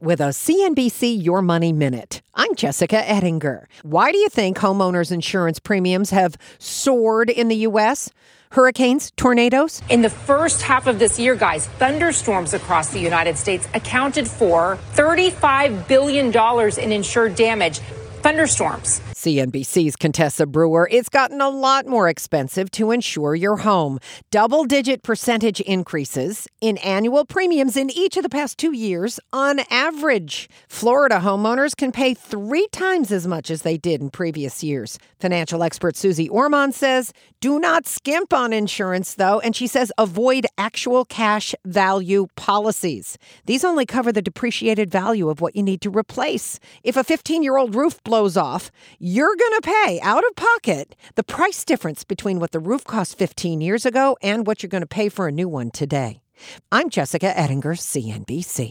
with a CNBC Your Money Minute. I'm Jessica Ettinger. Why do you think homeowners insurance premiums have soared in the U.S.? Hurricanes, tornadoes? In the first half of this year, guys, thunderstorms across the United States accounted for $35 billion in insured damage thunderstorms. CNBC's Contessa Brewer, it's gotten a lot more expensive to insure your home. Double digit percentage increases in annual premiums in each of the past two years on average. Florida homeowners can pay three times as much as they did in previous years. Financial expert Suze Orman says do not skimp on insurance, though, and she says avoid actual cash value policies. These only cover the depreciated value of what you need to replace. If a 15 year old roof blows off, you're going to pay out of pocket the price difference between what the roof cost 15 years ago and what you're going to pay for a new one today. I'm Jessica Ettinger, CNBC.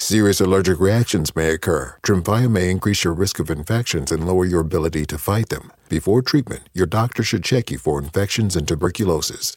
Serious allergic reactions may occur. Tremfya may increase your risk of infections and lower your ability to fight them. Before treatment, your doctor should check you for infections and tuberculosis.